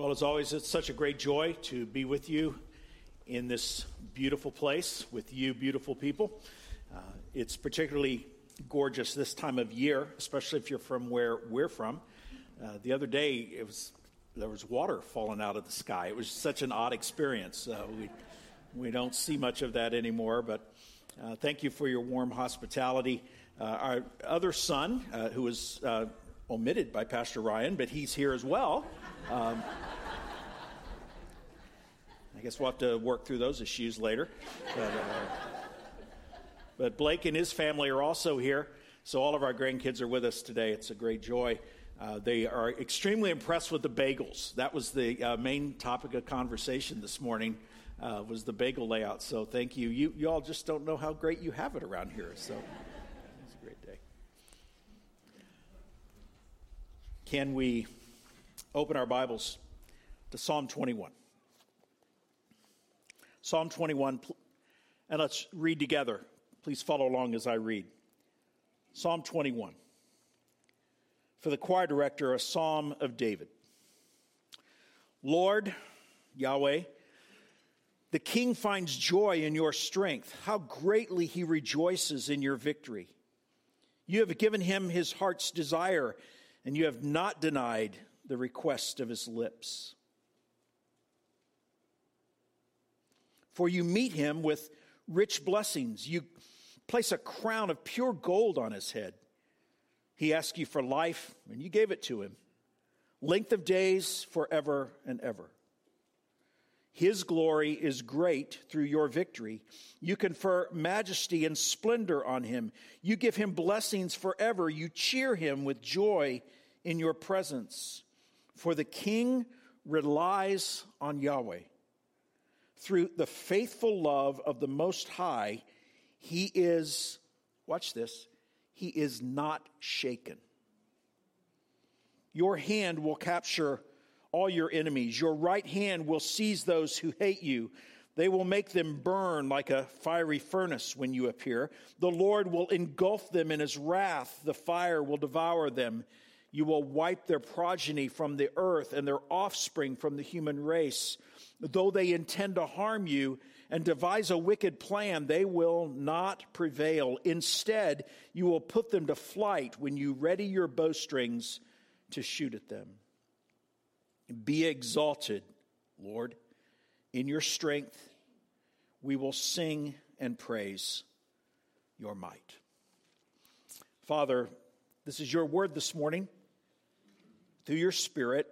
Well, as always, it's such a great joy to be with you in this beautiful place with you, beautiful people. Uh, it's particularly gorgeous this time of year, especially if you're from where we're from. Uh, the other day, it was there was water falling out of the sky. It was such an odd experience. Uh, we we don't see much of that anymore, but uh, thank you for your warm hospitality. Uh, our other son, uh, who was omitted by Pastor Ryan, but he's here as well. Um, I guess we'll have to work through those issues later. But, uh, but, Blake and his family are also here, so all of our grandkids are with us today. It's a great joy. Uh, they are extremely impressed with the bagels. That was the uh, main topic of conversation this morning. Uh, was the bagel layout. So thank you. You you all just don't know how great you have it around here. So it's a great day. Can we open our Bibles to Psalm 21? Psalm 21, and let's read together. Please follow along as I read. Psalm 21. For the choir director, a psalm of David. Lord, Yahweh, the king finds joy in your strength. How greatly he rejoices in your victory. You have given him his heart's desire, and you have not denied the request of his lips. For you meet him with rich blessings. You place a crown of pure gold on his head. He asked you for life, and you gave it to him. Length of days forever and ever. His glory is great through your victory. You confer majesty and splendor on him. You give him blessings forever. You cheer him with joy in your presence. For the king relies on Yahweh through the faithful love of the Most High, he is, watch this, he is not shaken. Your hand will capture all your enemies. Your right hand will seize those who hate you. They will make them burn like a fiery furnace when you appear. The Lord will engulf them in his wrath. The fire will devour them. You will wipe their progeny from the earth and their offspring from the human race. Though they intend to harm you and devise a wicked plan, they will not prevail. Instead, you will put them to flight when you ready your bowstrings to shoot at them. Be exalted, Lord, in your strength. We will sing and praise your might. Father, this is your word this morning. Through your Spirit,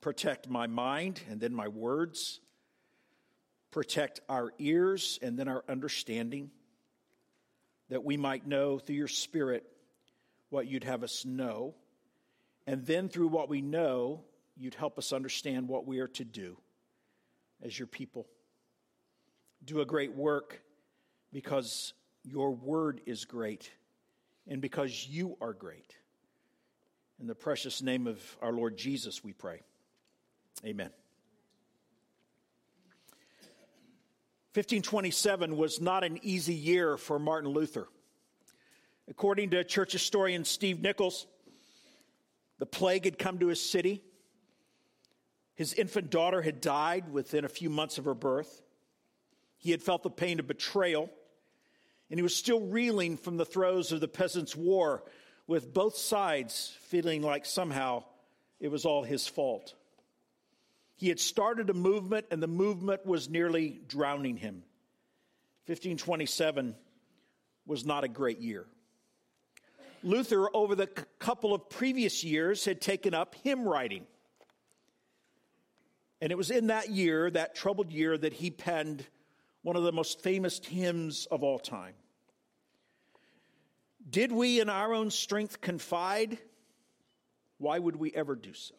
protect my mind and then my words, protect our ears and then our understanding, that we might know through your Spirit what you'd have us know, and then through what we know, you'd help us understand what we are to do as your people. Do a great work because your word is great and because you are great. In the precious name of our Lord Jesus, we pray. Amen. 1527 was not an easy year for Martin Luther. According to church historian Steve Nichols, the plague had come to his city. His infant daughter had died within a few months of her birth. He had felt the pain of betrayal, and he was still reeling from the throes of the Peasants' War, with both sides feeling like somehow it was all his fault. He had started a movement, and the movement was nearly drowning him. 1527 was not a great year. Luther, over the couple of previous years, had taken up hymn writing. And it was in that year, that troubled year, that he penned one of the most famous hymns of all time. Did we in our own strength confide? Why would we ever do so?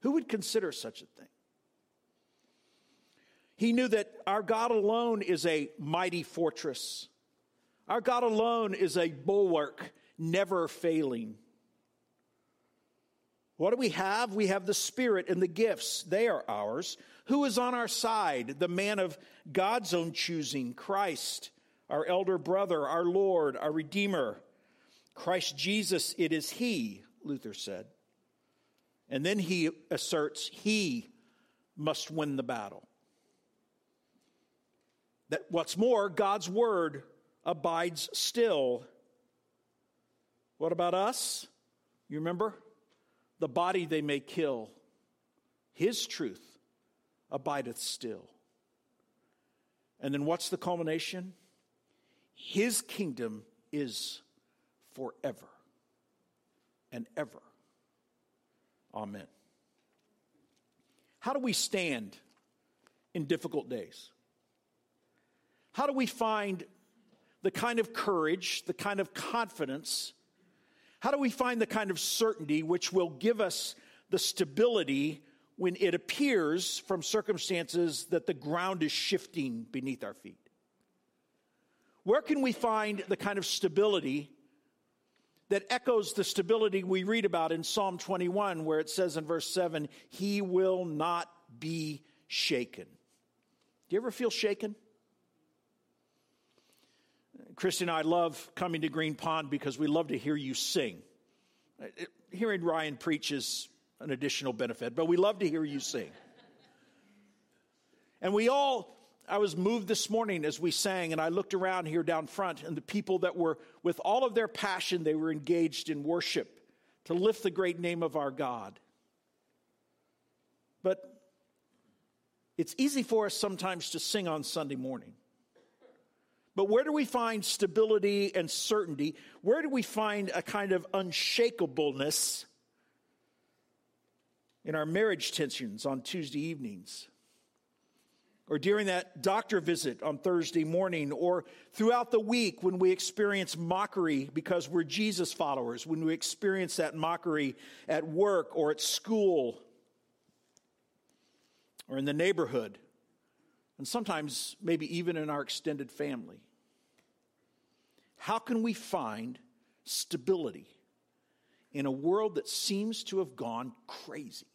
Who would consider such a thing? He knew that our God alone is a mighty fortress. Our God alone is a bulwark, never failing. What do we have? We have the Spirit and the gifts. They are ours. Who is on our side? The man of God's own choosing, Christ, our elder brother, our Lord, our Redeemer. Christ Jesus, it is He, Luther said. And then he asserts he must win the battle. That what's more, God's word abides still. What about us? You remember? The body they may kill, his truth abideth still. And then what's the culmination? His kingdom is forever and ever. Amen. How do we stand in difficult days? How do we find the kind of courage, the kind of confidence? How do we find the kind of certainty which will give us the stability when it appears from circumstances that the ground is shifting beneath our feet? Where can we find the kind of stability that echoes the stability we read about in Psalm 21, where it says in verse 7, He will not be shaken? Do you ever feel shaken? Christy and I love coming to Green Pond because we love to hear you sing. Hearing Ryan preach is an additional benefit, but we love to hear you sing. And we all, I was moved this morning as we sang, and I looked around here down front, and the people that were, with all of their passion, they were engaged in worship to lift the great name of our God. But it's easy for us sometimes to sing on Sunday morning. But where do we find stability and certainty? Where do we find a kind of unshakableness in our marriage tensions on Tuesday evenings? Or during that doctor visit on Thursday morning, or throughout the week when we experience mockery because we're Jesus followers, when we experience that mockery at work or at school or in the neighborhood, and sometimes maybe even in our extended family. How can we find stability in a world that seems to have gone crazy?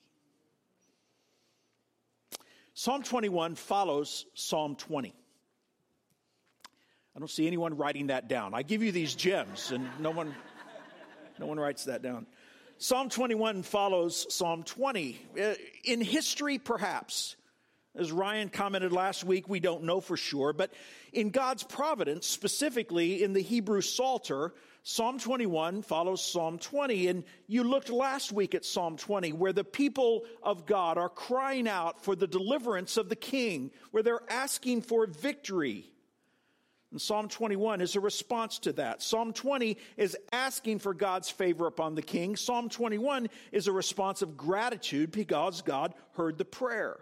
Psalm 21 follows Psalm 20. I don't see anyone writing that down. I give you these gems and no one no one writes that down. Psalm 21 follows Psalm 20. Uh, in history perhaps as Ryan commented last week, we don't know for sure, but in God's providence, specifically in the Hebrew Psalter, Psalm 21 follows Psalm 20. And you looked last week at Psalm 20, where the people of God are crying out for the deliverance of the king, where they're asking for victory. And Psalm 21 is a response to that. Psalm 20 is asking for God's favor upon the king. Psalm 21 is a response of gratitude because God heard the prayer.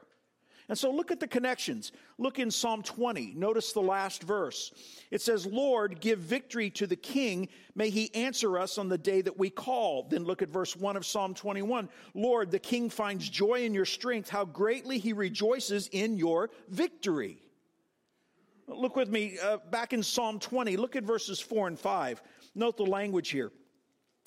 And so look at the connections. Look in Psalm 20. Notice the last verse. It says, Lord, give victory to the king. May he answer us on the day that we call. Then look at verse 1 of Psalm 21. Lord, the king finds joy in your strength. How greatly he rejoices in your victory. Look with me uh, back in Psalm 20. Look at verses 4 and 5. Note the language here.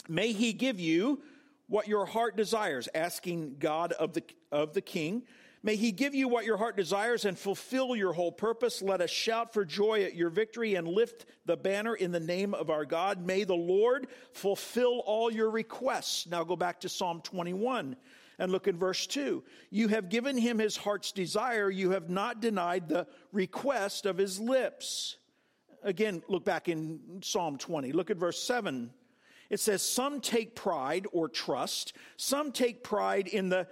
May he give you what your heart desires, asking God of the, of the king. May he give you what your heart desires and fulfill your whole purpose. Let us shout for joy at your victory and lift the banner in the name of our God. May the Lord fulfill all your requests. Now go back to Psalm 21 and look in verse 2. You have given him his heart's desire. You have not denied the request of his lips. Again, look back in Psalm 20. Look at verse 7. It says, Some take pride or trust, some take pride in the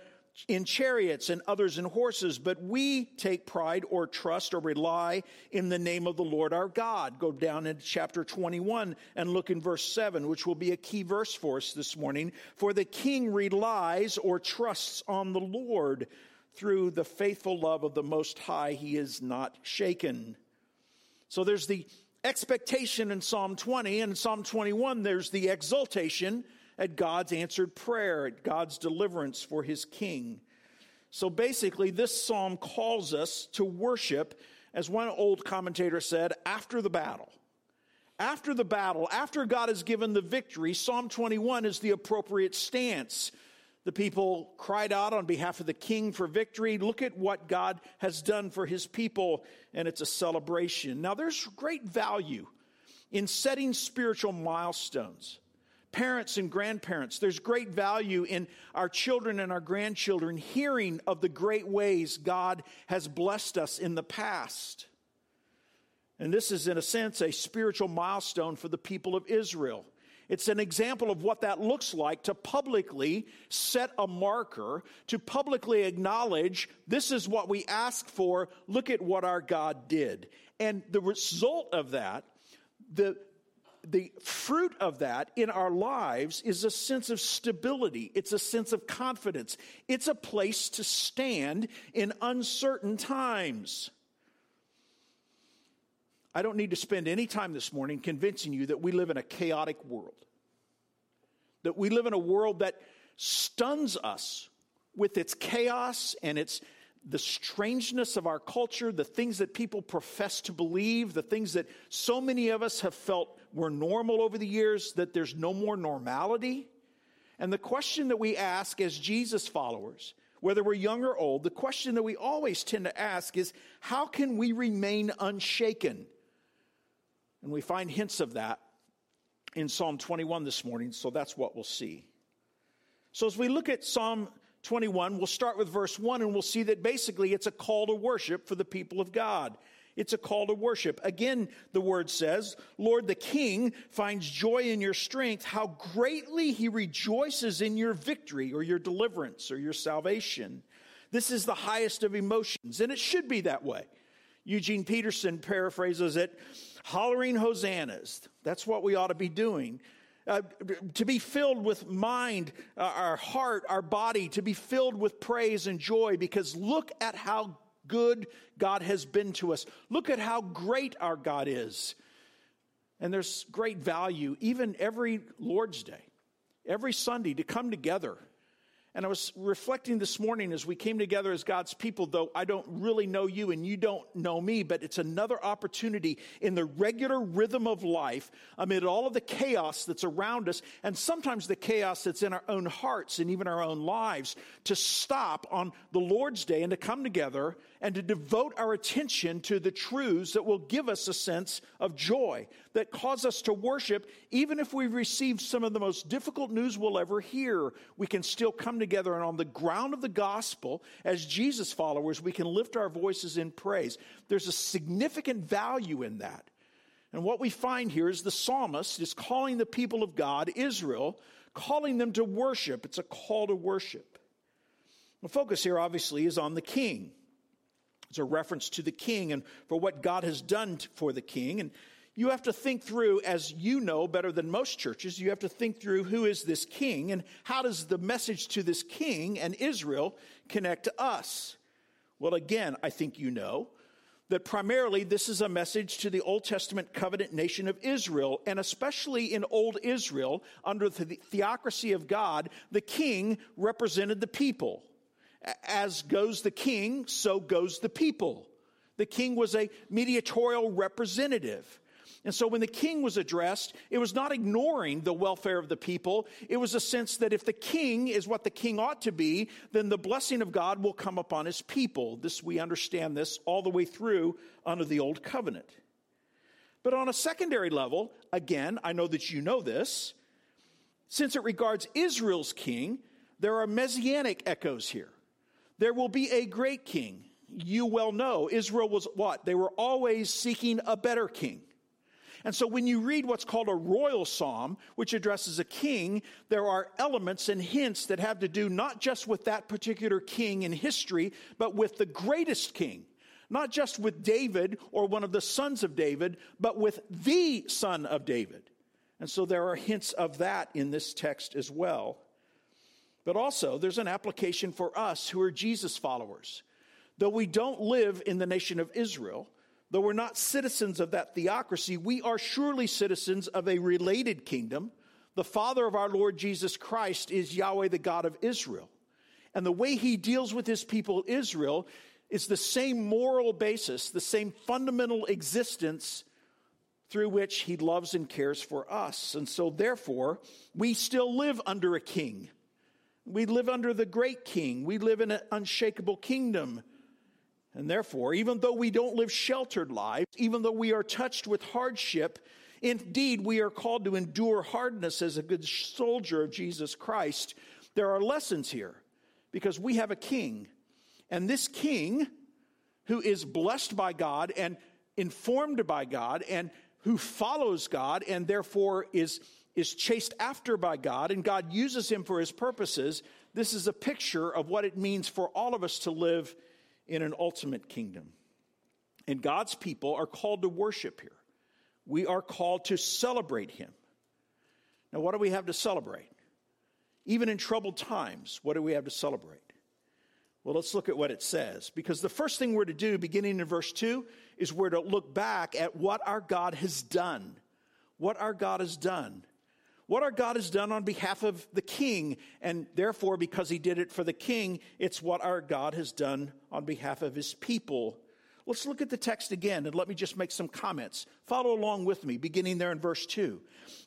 in chariots and others in horses, but we take pride or trust or rely in the name of the Lord our God. Go down into chapter 21 and look in verse 7, which will be a key verse for us this morning. For the king relies or trusts on the Lord. Through the faithful love of the Most High, he is not shaken. So there's the expectation in Psalm 20, and in Psalm 21, there's the exultation at God's answered prayer, at God's deliverance for his king. So basically, this psalm calls us to worship, as one old commentator said, after the battle. After the battle, after God has given the victory, Psalm 21 is the appropriate stance. The people cried out on behalf of the king for victory. Look at what God has done for his people, and it's a celebration. Now, there's great value in setting spiritual milestones parents and grandparents, there's great value in our children and our grandchildren hearing of the great ways God has blessed us in the past. And this is, in a sense, a spiritual milestone for the people of Israel. It's an example of what that looks like to publicly set a marker, to publicly acknowledge this is what we ask for, look at what our God did. And the result of that, the, the fruit of that in our lives is a sense of stability. It's a sense of confidence. It's a place to stand in uncertain times. I don't need to spend any time this morning convincing you that we live in a chaotic world, that we live in a world that stuns us with its chaos and its the strangeness of our culture, the things that people profess to believe, the things that so many of us have felt were normal over the years, that there's no more normality. And the question that we ask as Jesus followers, whether we're young or old, the question that we always tend to ask is how can we remain unshaken and we find hints of that in Psalm 21 this morning, so that's what we'll see. So as we look at Psalm 21, we'll start with verse 1 and we'll see that basically it's a call to worship for the people of God. It's a call to worship. Again, the word says, Lord the King finds joy in your strength, how greatly he rejoices in your victory or your deliverance or your salvation. This is the highest of emotions, and it should be that way. Eugene Peterson paraphrases it hollering hosannas. That's what we ought to be doing. Uh, to be filled with mind, uh, our heart, our body, to be filled with praise and joy because look at how good God has been to us. Look at how great our God is. And there's great value, even every Lord's Day, every Sunday, to come together and I was reflecting this morning as we came together as God's people, though I don't really know you and you don't know me, but it's another opportunity in the regular rhythm of life, amid all of the chaos that's around us, and sometimes the chaos that's in our own hearts and even our own lives, to stop on the Lord's Day and to come together and to devote our attention to the truths that will give us a sense of joy, that cause us to worship, even if we've received some of the most difficult news we'll ever hear, we can still come together and on the ground of the gospel, as Jesus followers, we can lift our voices in praise. There's a significant value in that. And what we find here is the psalmist is calling the people of God, Israel, calling them to worship. It's a call to worship. The focus here, obviously, is on the king. It's a reference to the king and for what God has done for the king. And you have to think through, as you know better than most churches, you have to think through who is this king and how does the message to this king and Israel connect to us? Well, again, I think you know that primarily this is a message to the Old Testament covenant nation of Israel, and especially in Old Israel, under the theocracy of God, the king represented the people. As goes the king, so goes the people. The king was a mediatorial representative. And so when the king was addressed, it was not ignoring the welfare of the people. It was a sense that if the king is what the king ought to be, then the blessing of God will come upon his people. This, we understand this all the way through under the old covenant. But on a secondary level, again, I know that you know this, since it regards Israel's king, there are messianic echoes here. There will be a great king. You well know Israel was what? They were always seeking a better king. And so when you read what's called a royal psalm, which addresses a king, there are elements and hints that have to do not just with that particular king in history, but with the greatest king. Not just with David or one of the sons of David, but with the son of David. And so there are hints of that in this text as well. But also, there's an application for us who are Jesus followers. Though we don't live in the nation of Israel, though we're not citizens of that theocracy, we are surely citizens of a related kingdom. The Father of our Lord Jesus Christ is Yahweh, the God of Israel. And the way he deals with his people, Israel, is the same moral basis, the same fundamental existence through which he loves and cares for us. And so, therefore, we still live under a king we live under the great king. We live in an unshakable kingdom. And therefore, even though we don't live sheltered lives, even though we are touched with hardship, Indeed, we are called to endure hardness as a good soldier of Jesus Christ. There are lessons here because we have a king. And this king, who is blessed by God and informed by God and who follows God and therefore is, is chased after by God, and God uses him for his purposes, this is a picture of what it means for all of us to live in an ultimate kingdom. And God's people are called to worship here. We are called to celebrate him. Now, what do we have to celebrate? Even in troubled times, what do we have to celebrate? Well, let's look at what it says. Because the first thing we're to do, beginning in verse 2, is we're to look back at what our God has done. What our God has done. What our God has done on behalf of the king, and therefore, because he did it for the king, it's what our God has done on behalf of his people. Let's look at the text again and let me just make some comments. Follow along with me, beginning there in verse 2.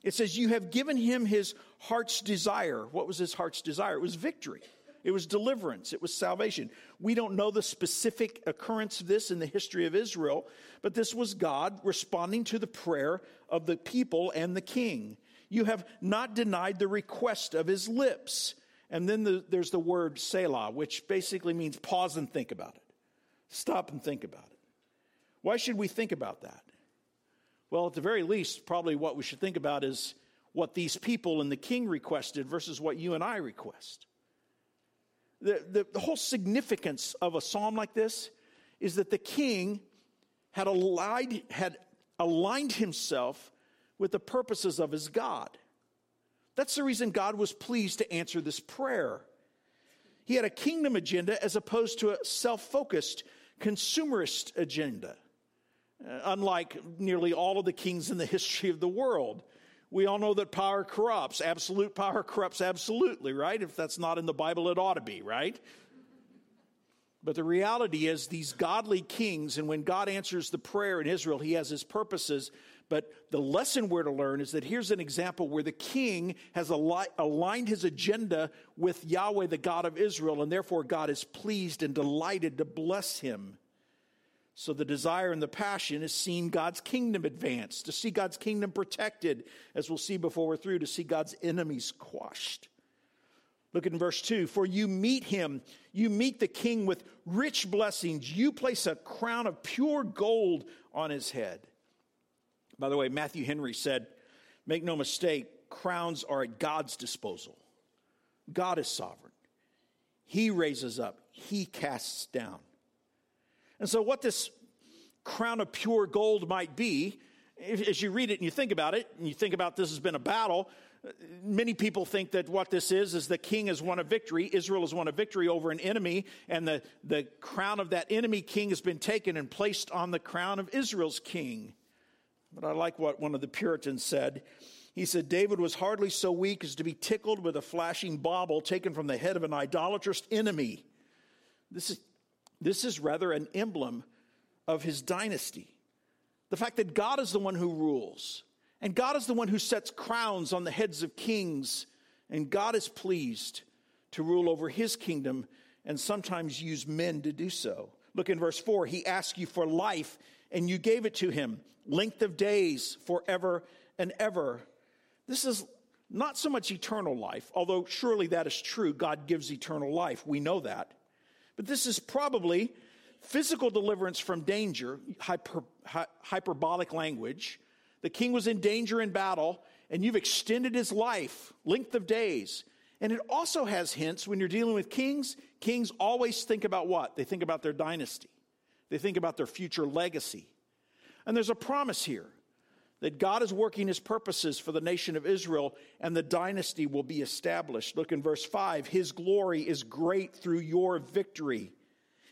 It says, You have given him his heart's desire. What was his heart's desire? It was victory. It was deliverance. It was salvation. We don't know the specific occurrence of this in the history of Israel, but this was God responding to the prayer of the people and the king. You have not denied the request of his lips. And then the, there's the word Selah, which basically means pause and think about it. Stop and think about it. Why should we think about that? Well, at the very least, probably what we should think about is what these people and the king requested versus what you and I request. The, the, the whole significance of a psalm like this is that the king had aligned, had aligned himself with the purposes of his God. That's the reason God was pleased to answer this prayer. He had a kingdom agenda as opposed to a self focused consumerist agenda. Uh, unlike nearly all of the kings in the history of the world, we all know that power corrupts. Absolute power corrupts absolutely, right? If that's not in the Bible, it ought to be, right? But the reality is, these godly kings, and when God answers the prayer in Israel, he has his purposes. But the lesson we're to learn is that here's an example where the king has aligned his agenda with Yahweh, the God of Israel, and therefore God is pleased and delighted to bless him. So the desire and the passion is seeing God's kingdom advance, to see God's kingdom protected, as we'll see before we're through, to see God's enemies quashed. Look at verse 2 For you meet him, you meet the king with rich blessings. You place a crown of pure gold on his head. By the way, Matthew Henry said, Make no mistake, crowns are at God's disposal. God is sovereign. He raises up, He casts down. And so, what this crown of pure gold might be, as you read it and you think about it, and you think about this has been a battle, many people think that what this is is the king has won a victory. Israel has won a victory over an enemy, and the, the crown of that enemy king has been taken and placed on the crown of Israel's king. But I like what one of the Puritans said. He said, David was hardly so weak as to be tickled with a flashing bauble taken from the head of an idolatrous enemy. This is, this is rather an emblem of his dynasty. The fact that God is the one who rules, and God is the one who sets crowns on the heads of kings, and God is pleased to rule over his kingdom and sometimes use men to do so. Look in verse 4 He asks you for life, and you gave it to him, length of days forever and ever. This is not so much eternal life, although surely that is true. God gives eternal life. We know that. But this is probably physical deliverance from danger, hyper, hy- hyperbolic language. The king was in danger in battle, and you've extended his life, length of days. And it also has hints when you're dealing with kings, kings always think about what? They think about their dynasty, they think about their future legacy. And there's a promise here that God is working his purposes for the nation of Israel and the dynasty will be established. Look in verse 5 His glory is great through your victory.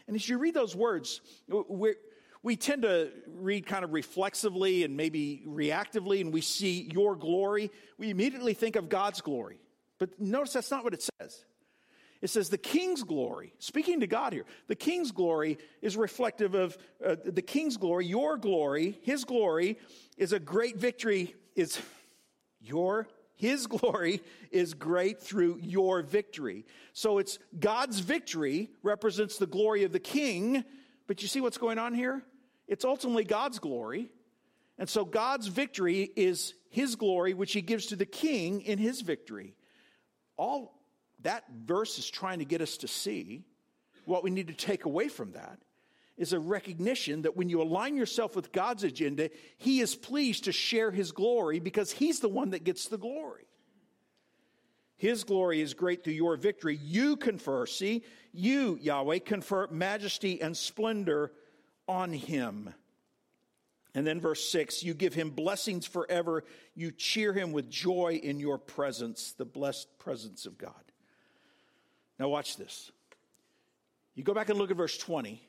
And as you read those words, we tend to read kind of reflexively and maybe reactively, and we see your glory. We immediately think of God's glory. But notice that's not what it says. It says the king's glory, speaking to God here, the king's glory is reflective of uh, the king's glory, your glory, his glory is a great victory, is your, his glory is great through your victory. So it's God's victory represents the glory of the king, but you see what's going on here? It's ultimately God's glory. And so God's victory is his glory, which he gives to the king in his victory. All that verse is trying to get us to see what we need to take away from that is a recognition that when you align yourself with God's agenda, He is pleased to share His glory because He's the one that gets the glory. His glory is great through your victory. You confer, see, you, Yahweh, confer majesty and splendor on Him. And then verse 6 you give him blessings forever. You cheer him with joy in your presence, the blessed presence of God. Now, watch this. You go back and look at verse 20,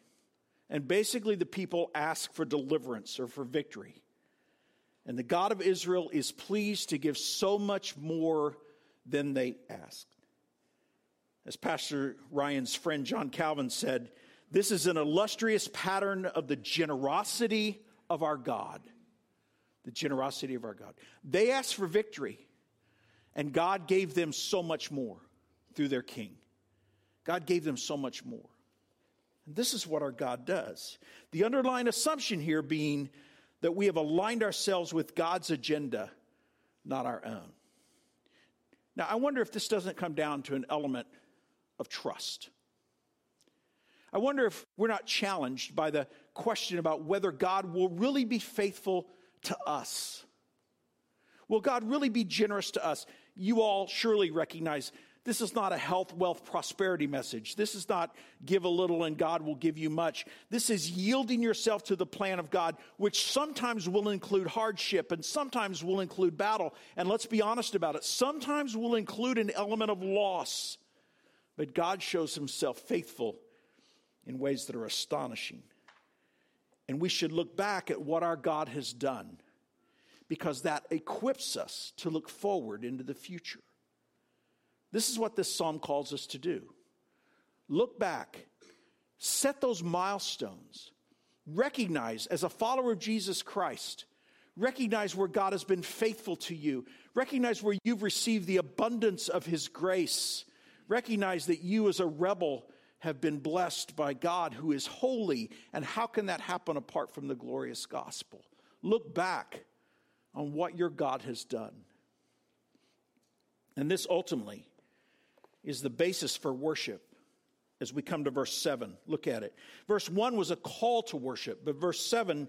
and basically the people ask for deliverance or for victory. And the God of Israel is pleased to give so much more than they asked. As Pastor Ryan's friend John Calvin said, this is an illustrious pattern of the generosity of our God. The generosity of our God. They asked for victory, and God gave them so much more through their king. God gave them so much more. And this is what our God does. The underlying assumption here being that we have aligned ourselves with God's agenda, not our own. Now, I wonder if this doesn't come down to an element of trust. I wonder if we're not challenged by the question about whether God will really be faithful to us. Will God really be generous to us? You all surely recognize this is not a health, wealth, prosperity message. This is not give a little and God will give you much. This is yielding yourself to the plan of God, which sometimes will include hardship and sometimes will include battle. And let's be honest about it, sometimes will include an element of loss. But God shows himself faithful in ways that are astonishing. And we should look back at what our God has done because that equips us to look forward into the future. This is what this psalm calls us to do look back, set those milestones, recognize as a follower of Jesus Christ. Recognize where God has been faithful to you. Recognize where you've received the abundance of His grace. Recognize that you, as a rebel, have been blessed by God who is holy. And how can that happen apart from the glorious gospel? Look back on what your God has done. And this ultimately is the basis for worship as we come to verse 7. Look at it. Verse 1 was a call to worship, but verse 7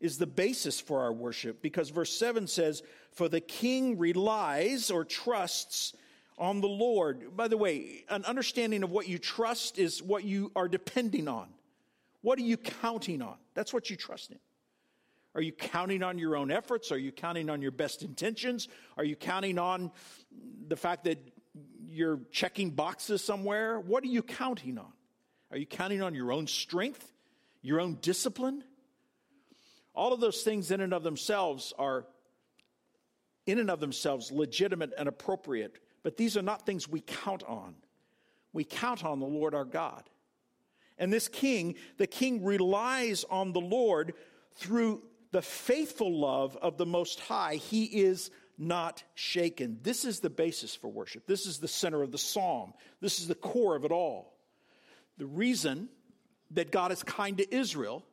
is the basis for our worship because verse 7 says, For the king relies or trusts on the Lord. By the way, an understanding of what you trust is what you are depending on. What are you counting on? That's what you trust in. Are you counting on your own efforts? Are you counting on your best intentions? Are you counting on the fact that you're checking boxes somewhere? What are you counting on? Are you counting on your own strength, your own discipline? All of those things, in and of themselves, are in and of themselves legitimate and appropriate, but these are not things we count on. We count on the Lord our God. And this king, the king relies on the Lord through the faithful love of the Most High. He is not shaken. This is the basis for worship. This is the center of the psalm. This is the core of it all. The reason that God is kind to Israel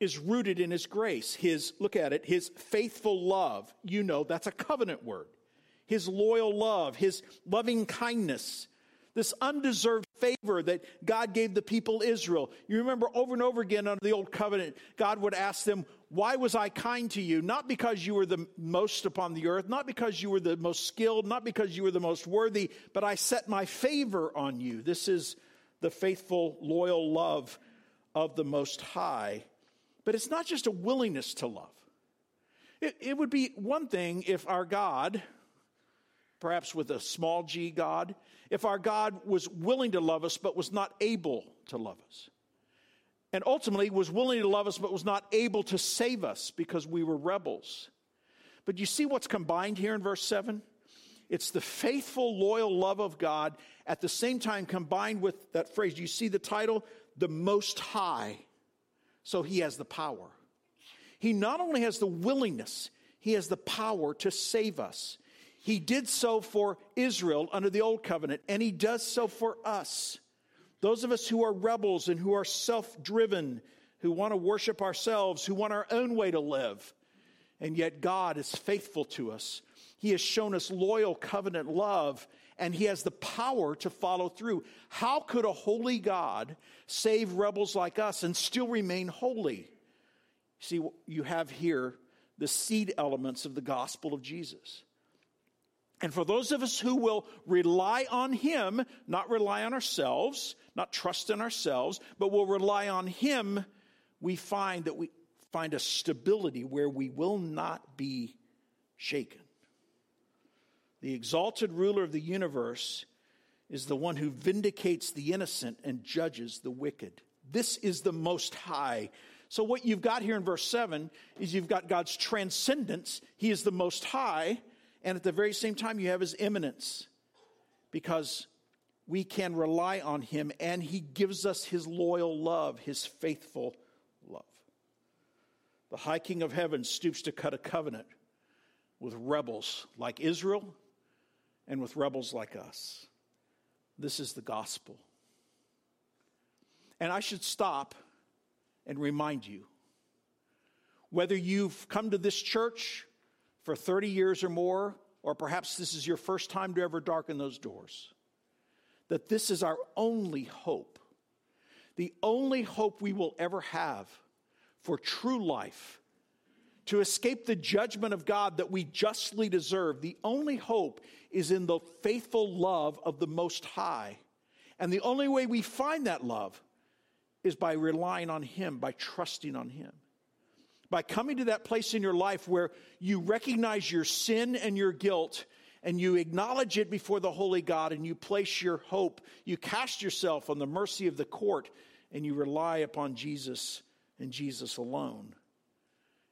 is rooted in his grace. His, look at it, his faithful love. You know, that's a covenant word. His loyal love, his loving kindness, this undeserved favor that God gave the people Israel. You remember over and over again under the old covenant, God would ask them, Why was I kind to you? Not because you were the most upon the earth, not because you were the most skilled, not because you were the most worthy, but I set my favor on you. This is the faithful, loyal love of the Most High. But it's not just a willingness to love. It, it would be one thing if our God, perhaps with a small g God, if our God was willing to love us but was not able to love us. And ultimately was willing to love us but was not able to save us because we were rebels. But you see what's combined here in verse 7? It's the faithful, loyal love of God at the same time combined with that phrase. You see the title? The Most High. So he has the power. He not only has the willingness, he has the power to save us. He did so for Israel under the old covenant, and he does so for us. Those of us who are rebels and who are self driven, who want to worship ourselves, who want our own way to live. And yet, God is faithful to us. He has shown us loyal covenant love, and He has the power to follow through. How could a holy God save rebels like us and still remain holy? See, you have here the seed elements of the gospel of Jesus. And for those of us who will rely on Him, not rely on ourselves, not trust in ourselves, but will rely on Him, we find that we find a stability where we will not be shaken. The exalted ruler of the universe is the one who vindicates the innocent and judges the wicked. This is the Most High. So, what you've got here in verse 7 is you've got God's transcendence. He is the Most High. And at the very same time, you have His immanence because we can rely on Him and He gives us His loyal love, His faithful love. The High King of Heaven stoops to cut a covenant with rebels like Israel and with rebels like us. This is the gospel. And I should stop and remind you whether you've come to this church for 30 years or more, or perhaps this is your first time to ever darken those doors, that this is our only hope. The only hope we will ever have for true life, to escape the judgment of God that we justly deserve. The only hope is in the faithful love of the Most High. And the only way we find that love is by relying on Him, by trusting on Him. By coming to that place in your life where you recognize your sin and your guilt and you acknowledge it before the Holy God and you place your hope, you cast yourself on the mercy of the court and you rely upon Jesus and Jesus alone.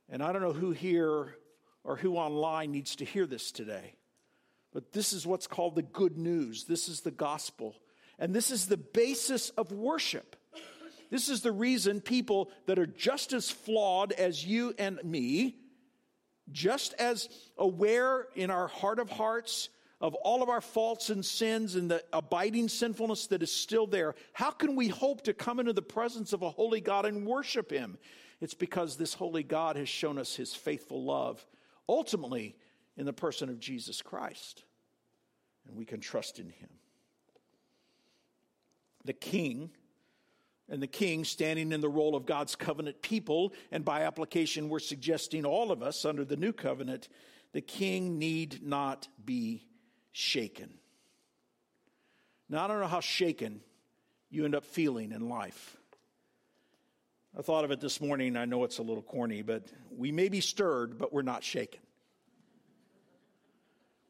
And I don't know who here or who online needs to hear this today, but this is what's called the good news. This is the gospel. And this is the basis of worship. This is the reason people that are just as flawed as you and me, just as aware in our heart of hearts of all of our faults and sins and the abiding sinfulness that is still there, how can we hope to come into the presence of a holy God and worship Him? It's because this holy God has shown us His faithful love, ultimately in the person of Jesus Christ. And we can trust in Him. The King and the king standing in the role of God's covenant people, and by application, we're suggesting all of us under the new covenant, the king need not be shaken. Now, I don't know how shaken you end up feeling in life. I thought of it this morning. I know it's a little corny, but we may be stirred, but we're not shaken.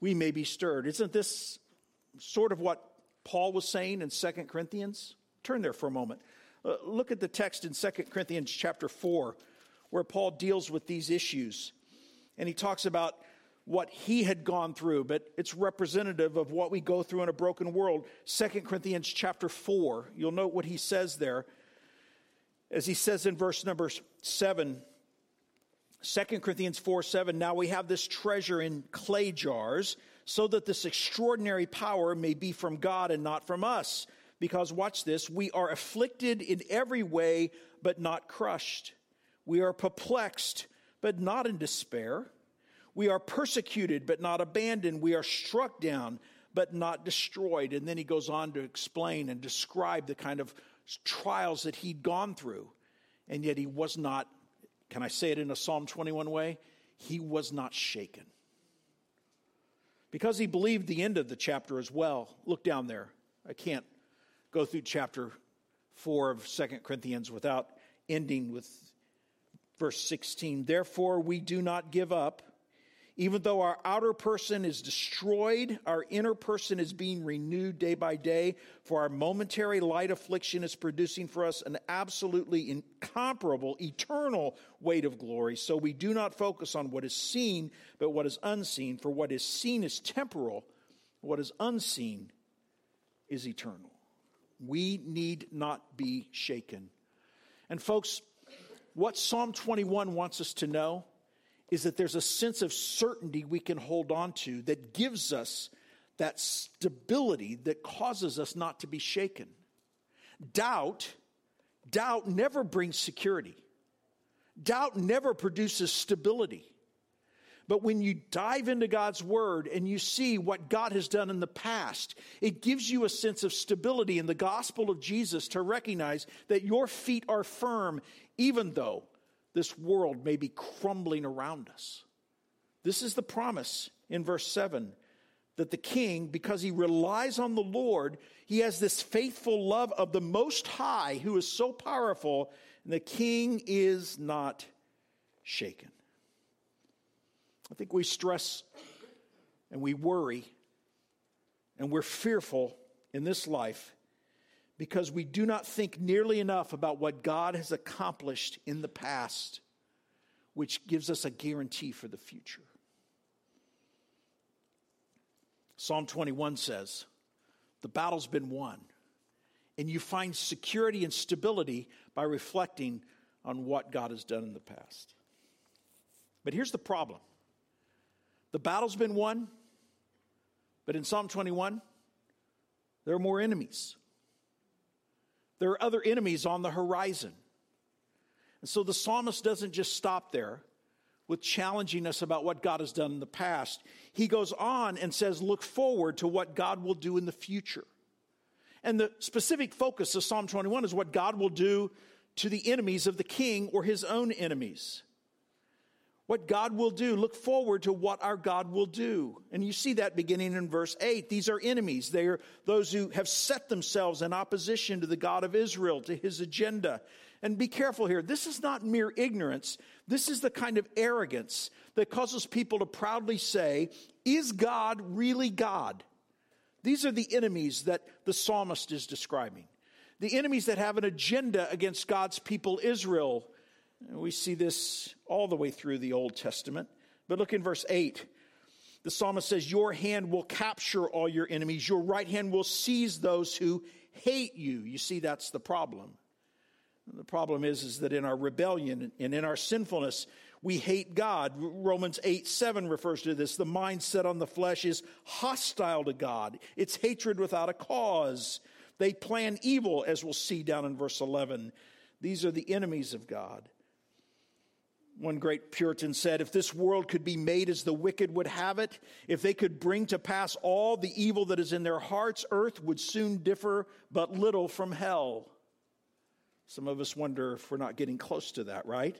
We may be stirred. Isn't this sort of what Paul was saying in Second Corinthians? Turn there for a moment. Uh, look at the text in 2 Corinthians chapter 4, where Paul deals with these issues. And he talks about what he had gone through, but it's representative of what we go through in a broken world. 2 Corinthians chapter 4, you'll note what he says there. As he says in verse number 7, 2 Corinthians 4 7, now we have this treasure in clay jars, so that this extraordinary power may be from God and not from us because, watch this, we are afflicted in every way, but not crushed. We are perplexed, but not in despair. We are persecuted, but not abandoned. We are struck down, but not destroyed. And then he goes on to explain and describe the kind of trials that he'd gone through. And yet he was not, can I say it in a Psalm 21 way? He was not shaken. Because he believed the end of the chapter as well. Look down there. I can't go through chapter 4 of Second Corinthians without ending with verse 16. Therefore, we do not give up. Even though our outer person is destroyed, our inner person is being renewed day by day. For our momentary light affliction is producing for us an absolutely incomparable, eternal weight of glory. So we do not focus on what is seen, but what is unseen. For what is seen is temporal, what is unseen is eternal. We need not be shaken. And, folks, what Psalm 21 wants us to know is that there's a sense of certainty we can hold on to that gives us that stability that causes us not to be shaken. Doubt, doubt never brings security. Doubt never produces stability. But when you dive into God's word and you see what God has done in the past, it gives you a sense of stability in the gospel of Jesus to recognize that your feet are firm, even though this world may be crumbling around us. This is the promise in verse 7 that the king, because he relies on the Lord, he has this faithful love of the Most High who is so powerful, and the king is not shaken. I think we stress and we worry and we're fearful in this life because we do not think nearly enough about what God has accomplished in the past, which gives us a guarantee for the future. Psalm 21 says, The battle's been won, and you find security and stability by reflecting on what God has done in the past. But here's the problem the battle's been won, but in Psalm 21, there are more enemies. There are other enemies on the horizon. And so the psalmist doesn't just stop there with challenging us about what God has done in the past. He goes on and says, Look forward to what God will do in the future. And the specific focus of Psalm 21 is what God will do to the enemies of the king or his own enemies. What God will do. Look forward to what our God will do. And you see that beginning in verse 8. These are enemies. They are those who have set themselves in opposition to the God of Israel, to his agenda. And be careful here. This is not mere ignorance. This is the kind of arrogance that causes people to proudly say, Is God really God? These are the enemies that the psalmist is describing. The enemies that have an agenda against God's people, Israel. We see this all the way through the Old Testament. But look in verse 8. The psalmist says, Your hand will capture all your enemies, your right hand will seize those who hate you. You see, that's the problem. The problem is, is that in our rebellion and in our sinfulness, we hate God. Romans 8 7 refers to this. The mind set on the flesh is hostile to God, it's hatred without a cause. They plan evil, as we'll see down in verse 11. These are the enemies of God. One great Puritan said, If this world could be made as the wicked would have it, if they could bring to pass all the evil that is in their hearts, earth would soon differ but little from hell. Some of us wonder if we're not getting close to that, right?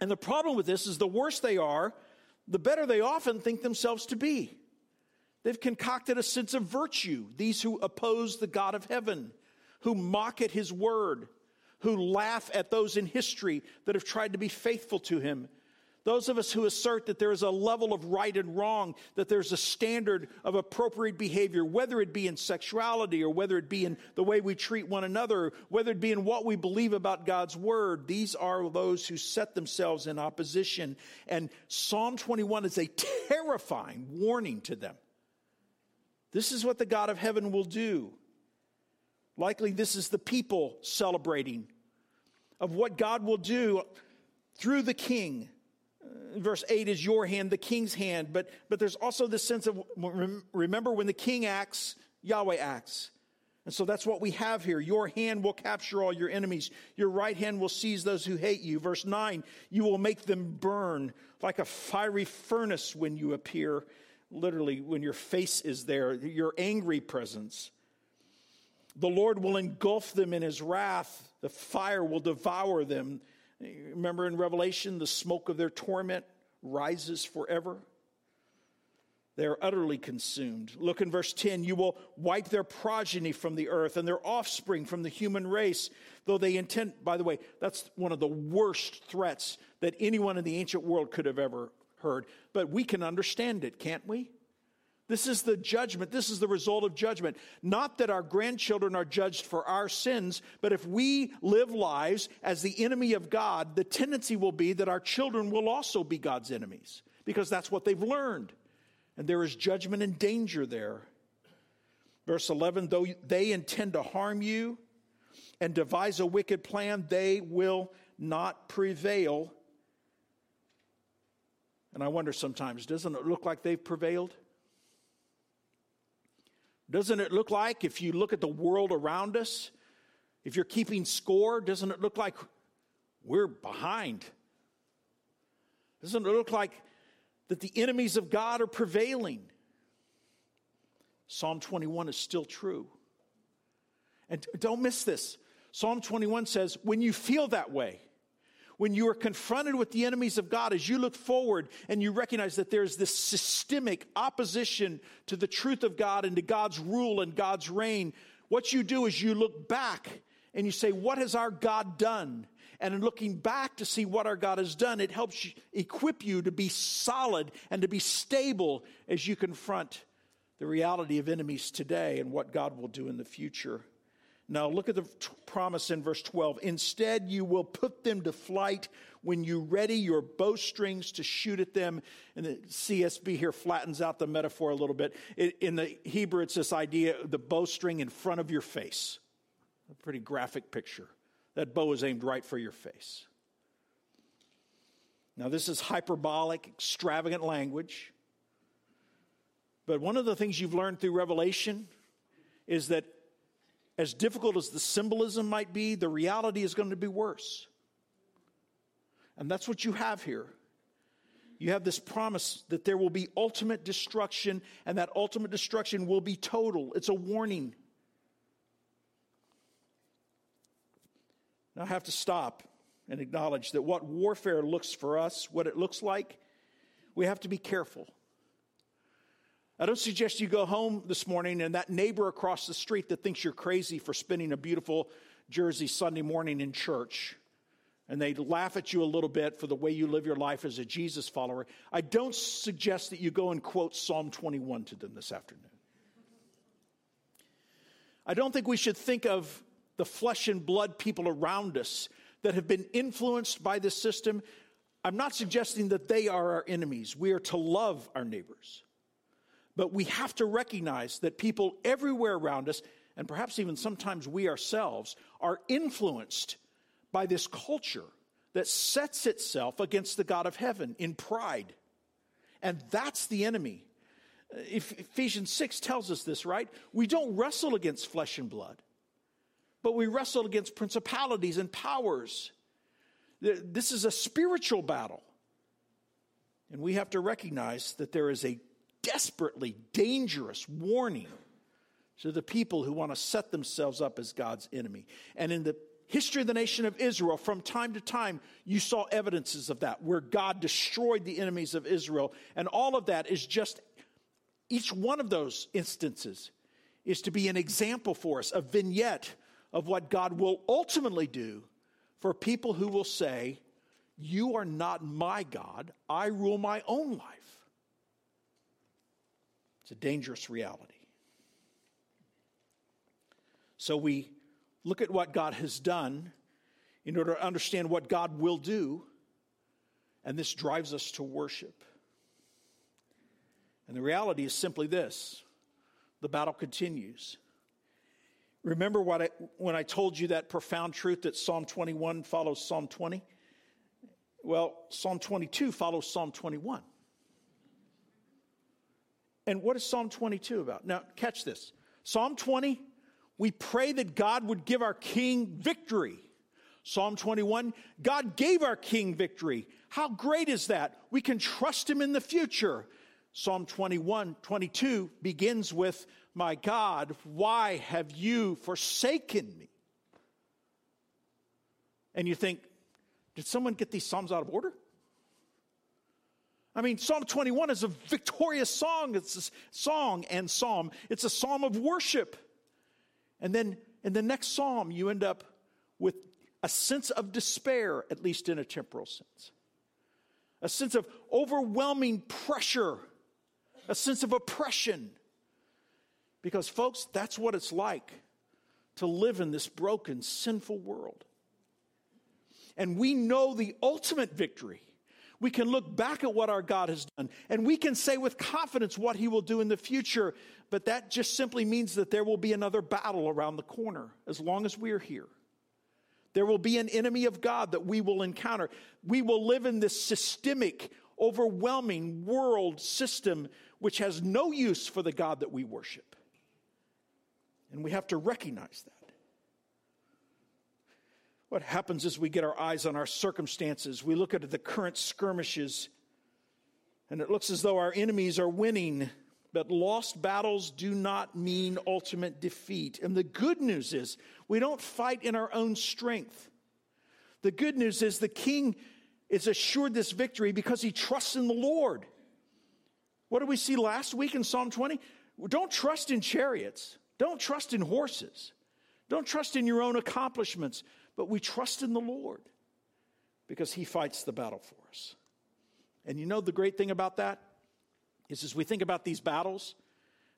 And the problem with this is the worse they are, the better they often think themselves to be. They've concocted a sense of virtue, these who oppose the God of heaven, who mock at his word, who laugh at those in history that have tried to be faithful to him, those of us who assert that there is a level of right and wrong, that there's a standard of appropriate behavior, whether it be in sexuality or whether it be in the way we treat one another, whether it be in what we believe about God's word, these are those who set themselves in opposition. And Psalm 21 is a terrifying warning to them. This is what the God of heaven will do. Likely, this is the people celebrating of what God will do through the king uh, verse 8 is your hand, the king's hand. But, but there's also this sense of remember when the king acts, Yahweh acts. And so that's what we have here. Your hand will capture all your enemies. Your right hand will seize those who hate you. Verse 9, you will make them burn like a fiery furnace when you appear. Literally, when your face is there, your angry presence. The Lord will engulf them in his wrath. The fire will devour them. Remember in Revelation, the smoke of their torment rises forever. They are utterly consumed. Look in verse 10 you will wipe their progeny from the earth and their offspring from the human race, though they intend, by the way, that's one of the worst threats that anyone in the ancient world could have ever heard. But we can understand it, can't we? This is the judgment. This is the result of judgment. Not that our grandchildren are judged for our sins, but if we live lives as the enemy of God, the tendency will be that our children will also be God's enemies because that's what they've learned. And there is judgment and danger there. Verse 11 though they intend to harm you and devise a wicked plan, they will not prevail. And I wonder sometimes, doesn't it look like they've prevailed? Doesn't it look like, if you look at the world around us, if you're keeping score, doesn't it look like we're behind? Doesn't it look like that the enemies of God are prevailing? Psalm 21 is still true. And don't miss this. Psalm 21 says, when you feel that way, when you are confronted with the enemies of God, as you look forward and you recognize that there's this systemic opposition to the truth of God and to God's rule and God's reign, what you do is you look back and you say, What has our God done? And in looking back to see what our God has done, it helps equip you to be solid and to be stable as you confront the reality of enemies today and what God will do in the future. Now, look at the promise in verse 12. Instead, you will put them to flight when you ready your bowstrings to shoot at them. And the CSB here flattens out the metaphor a little bit. It, in the Hebrew, it's this idea the bowstring in front of your face. A pretty graphic picture. That bow is aimed right for your face. Now, this is hyperbolic, extravagant language. But one of the things you've learned through Revelation is that as difficult as the symbolism might be, the reality is going to be worse. And that's what you have here. You have this promise that there will be ultimate destruction, and that ultimate destruction will be total. It's a warning. Now, I have to stop and acknowledge that what warfare looks for us, what it looks like, we have to be careful. I don't suggest you go home this morning and that neighbor across the street that thinks you're crazy for spending a beautiful Jersey Sunday morning in church and they laugh at you a little bit for the way you live your life as a Jesus follower. I don't suggest that you go and quote Psalm 21 to them this afternoon. I don't think we should think of the flesh and blood people around us that have been influenced by this system. I'm not suggesting that they are our enemies. We are to love our neighbors. But we have to recognize that people everywhere around us, and perhaps even sometimes we ourselves, are influenced by this culture that sets itself against the God of heaven in pride. And that's the enemy. Uh, Ephesians 6 tells us this, right? We don't wrestle against flesh and blood, but we wrestle against principalities and powers. This is a spiritual battle. And we have to recognize that there is a desperately dangerous warning to the people who want to set themselves up as God's enemy. And in the history of the nation of Israel, from time to time, you saw evidences of that, where God destroyed the enemies of Israel. And all of that is just, each one of those instances is to be an example for us, a vignette of what God will ultimately do for people who will say, You are not my God, I rule my own life. It's a dangerous reality. So we look at what God has done in order to understand what God will do, and this drives us to worship. And the reality is simply this the battle continues. Remember what I, when I told you that profound truth that Psalm 21 follows Psalm 20? Well, Psalm 22 follows Psalm 21. And what is Psalm 22 about? Now, catch this. Psalm 20, we pray that God would give our king victory. Psalm 21, God gave our king victory. How great is that? We can trust him in the future. Psalm 21, 22 begins with, My God, why have you forsaken me? And you think, did someone get these Psalms out of order? I mean, Psalm 21 is a victorious song. It's a song and psalm. It's a psalm of worship. And then in the next psalm, you end up with a sense of despair, at least in a temporal sense, a sense of overwhelming pressure, a sense of oppression. Because, folks, that's what it's like to live in this broken, sinful world. And we know the ultimate victory we can look back at what our God has done and we can say with confidence what he will do in the future. But that just simply means that there will be another battle around the corner as long as we are here. There will be an enemy of God that we will encounter. We will live in this systemic, overwhelming world system which has no use for the God that we worship. And we have to recognize that. What happens is we get our eyes on our circumstances. We look at the current skirmishes, and it looks as though our enemies are winning. But lost battles do not mean ultimate defeat. And the good news is we don't fight in our own strength. The good news is the king is assured this victory because he trusts in the Lord. What did we see last week in Psalm 20? Don't trust in chariots, don't trust in horses, don't trust in your own accomplishments, but we trust in the Lord because he fights the battle for us. And you know the great thing about that is as we think about these battles,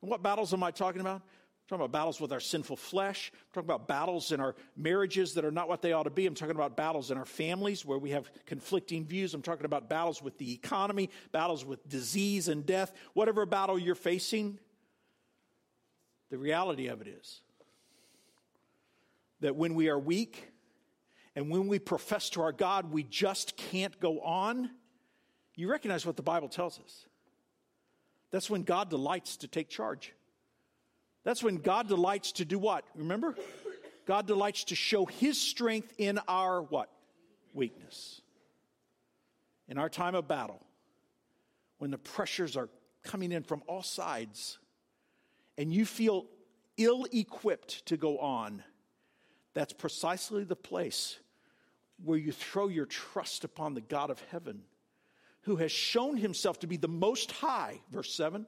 and what battles am I talking about? I'm talking about battles with our sinful flesh. I'm talking about battles in our marriages that are not what they ought to be. I'm talking about battles in our families where we have conflicting views. I'm talking about battles with the economy, battles with disease and death. Whatever battle you're facing, the reality of it is that when we are weak and when we profess to our God we just can't go on, you recognize what the Bible tells us. That's when God delights to take charge. That's when God delights to do what? Remember? God delights to show his strength in our what? Weakness. In our time of battle, when the pressures are coming in from all sides and you feel ill equipped to go on, that's precisely the place where you throw your trust upon the God of heaven who has shown himself to be the most high, verse 7,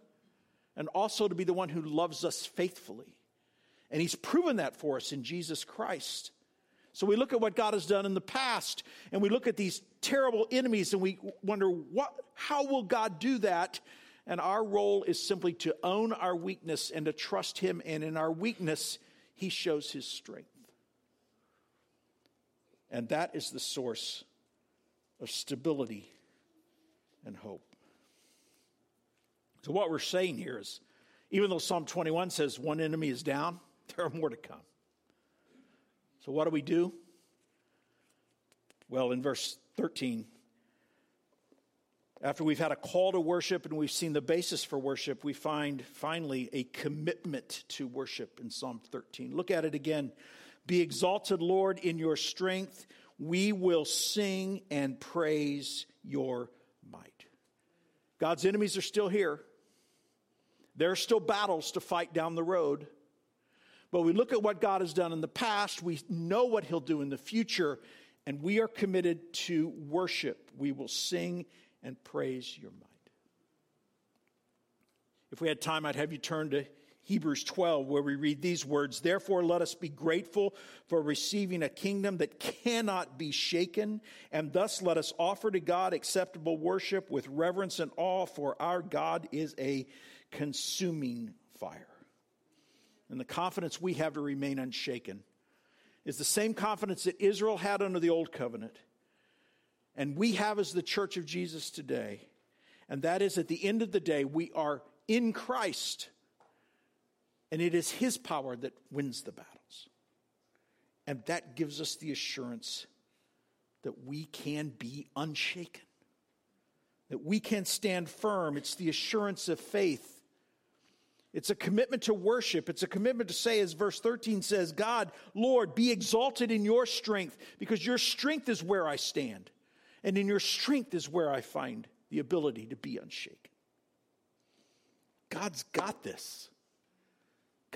and also to be the one who loves us faithfully. And he's proven that for us in Jesus Christ. So we look at what God has done in the past and we look at these terrible enemies and we wonder what how will God do that? And our role is simply to own our weakness and to trust him and in our weakness he shows his strength. And that is the source of stability and hope. So, what we're saying here is even though Psalm 21 says one enemy is down, there are more to come. So, what do we do? Well, in verse 13, after we've had a call to worship and we've seen the basis for worship, we find finally a commitment to worship in Psalm 13. Look at it again. Be exalted, Lord, in your strength. We will sing and praise your might. God's enemies are still here. There are still battles to fight down the road. But we look at what God has done in the past, we know what He'll do in the future, and we are committed to worship. We will sing and praise your might. If we had time, I'd have you turn to Hebrews 12, where we read these words Therefore, let us be grateful for receiving a kingdom that cannot be shaken, and thus let us offer to God acceptable worship with reverence and awe, for our God is a consuming fire. And the confidence we have to remain unshaken is the same confidence that Israel had under the old covenant, and we have as the church of Jesus today. And that is at the end of the day, we are in Christ and it is His power that wins the battles. And that gives us the assurance that we can be unshaken, that we can stand firm. It's the assurance of faith. It's a commitment to worship. It's a commitment to say, as verse 13 says, God, Lord, be exalted in your strength, because your strength is where I stand. And in your strength is where I find the ability to be unshaken. God's got this.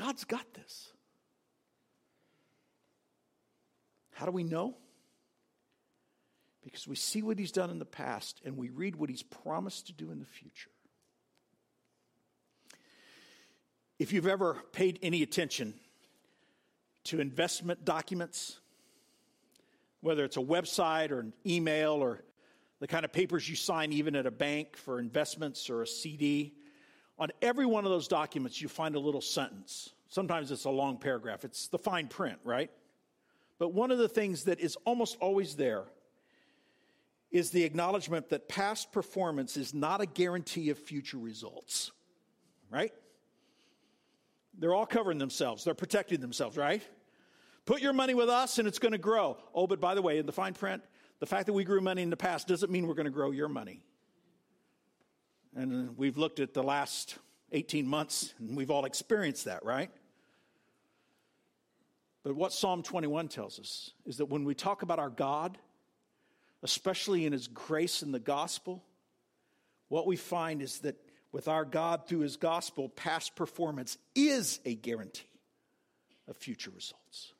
God's got this. How do we know? Because we see what he's done in the past and we read what he's promised to do in the future. If you've ever paid any attention to investment documents, whether it's a website or an email or the kind of papers you sign even at a bank for investments or a CD, on every one of those documents, you find a little sentence. Sometimes it's a long paragraph, it's the fine print, right? But one of the things that is almost always there is the acknowledgement that past performance is not a guarantee of future results, right? They're all covering themselves, they're protecting themselves, right? Put your money with us and it's going to grow. Oh, but by the way, in the fine print, the fact that we grew money in the past doesn't mean we're going to grow your money. And we've looked at the last 18 months and we've all experienced that, right? But what Psalm 21 tells us is that when we talk about our God, especially in His grace in the gospel, what we find is that with our God through His gospel, past performance is a guarantee of future results.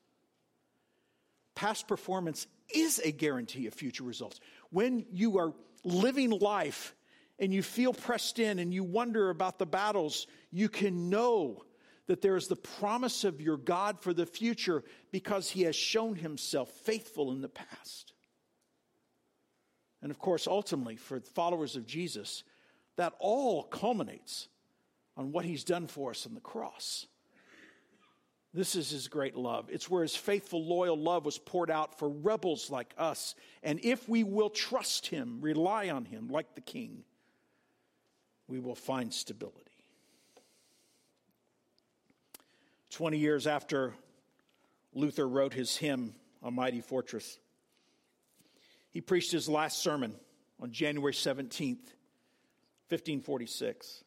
Past performance is a guarantee of future results. When you are living life and you feel pressed in and you wonder about the battles, you can know that there is the promise of your God for the future because he has shown himself faithful in the past. And of course, ultimately, for followers of Jesus, that all culminates on what he's done for us on the cross. This is his great love. It's where his faithful, loyal love was poured out for rebels like us. And if we will trust him, rely on him like the king, we will find stability. 20 years after Luther wrote his hymn, A Mighty Fortress, he preached his last sermon on January 17th, 1546.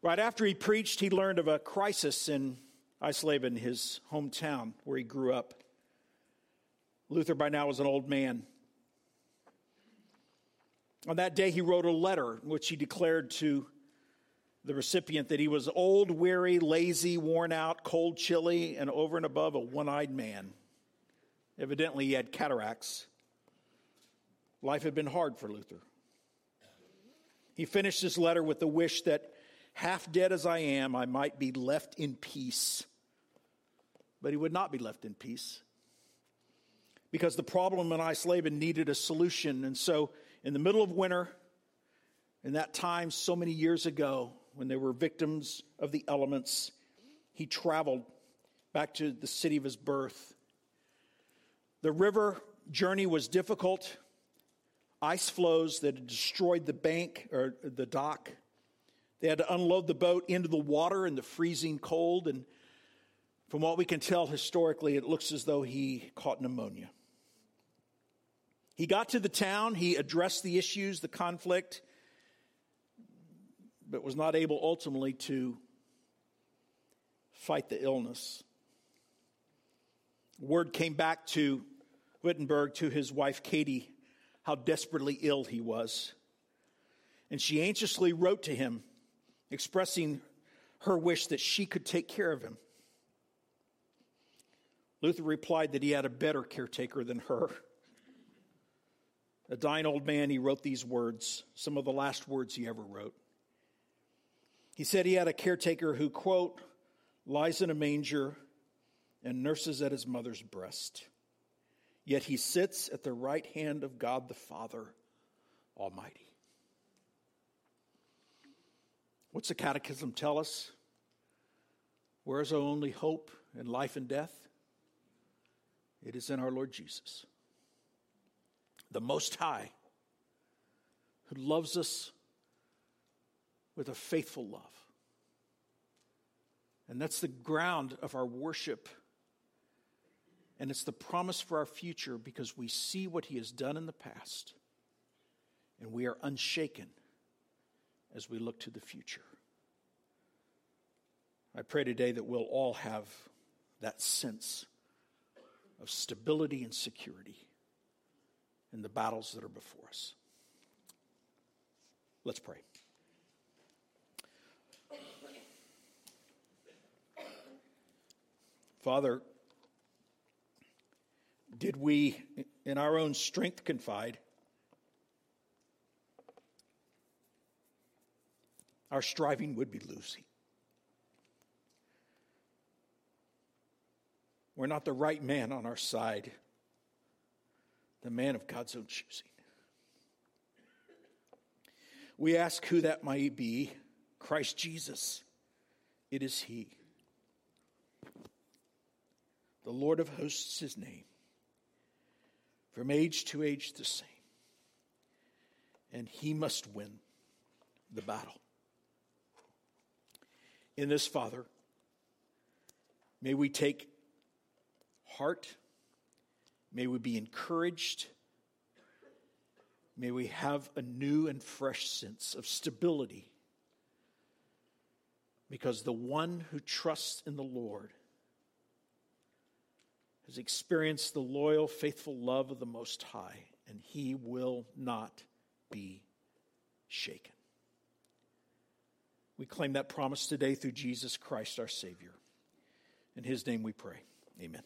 Right after he preached, he learned of a crisis in Eisleben, his hometown where he grew up. Luther by now was an old man. On that day, he wrote a letter in which he declared to the recipient that he was old, weary, lazy, worn out, cold, chilly, and over and above a one eyed man. Evidently, he had cataracts. Life had been hard for Luther. He finished his letter with the wish that, half dead as I am, I might be left in peace. But he would not be left in peace because the problem in Eisleben needed a solution. And so, in the middle of winter, in that time so many years ago, when they were victims of the elements, he traveled back to the city of his birth. The river journey was difficult. Ice floes that had destroyed the bank or the dock. They had to unload the boat into the water in the freezing cold. And from what we can tell historically, it looks as though he caught pneumonia. He got to the town, he addressed the issues, the conflict but was not able ultimately to fight the illness. Word came back to Wittenberg, to his wife Katie, how desperately ill he was. And she anxiously wrote to him, expressing her wish that she could take care of him. Luther replied that he had a better caretaker than her. A dying old man, he wrote these words, some of the last words he ever wrote. He said he had a caretaker who, quote, lies in a manger and nurses at his mother's breast. Yet he sits at the right hand of God the Father Almighty. What's the catechism tell us? Where is our only hope in life and death? It is in our Lord Jesus, the Most High, who loves us with a faithful love. And that's the ground of our worship. And it's the promise for our future because we see what He has done in the past. And we are unshaken as we look to the future. I pray today that we'll all have that sense of stability and security in the battles that are before us. Let's pray. Father, did we in our own strength confide? Our striving would be losing. We're not the right man on our side, the man of God's own choosing. We ask who that might be Christ Jesus. It is He. The Lord of hosts, his name. From age to age, the same. And he must win the battle. In this, Father, may we take heart. May we be encouraged. May we have a new and fresh sense of stability. Because the one who trusts in the Lord has experienced the loyal, faithful love of the Most High, and he will not be shaken. We claim that promise today through Jesus Christ, our Savior. In his name we pray. Amen.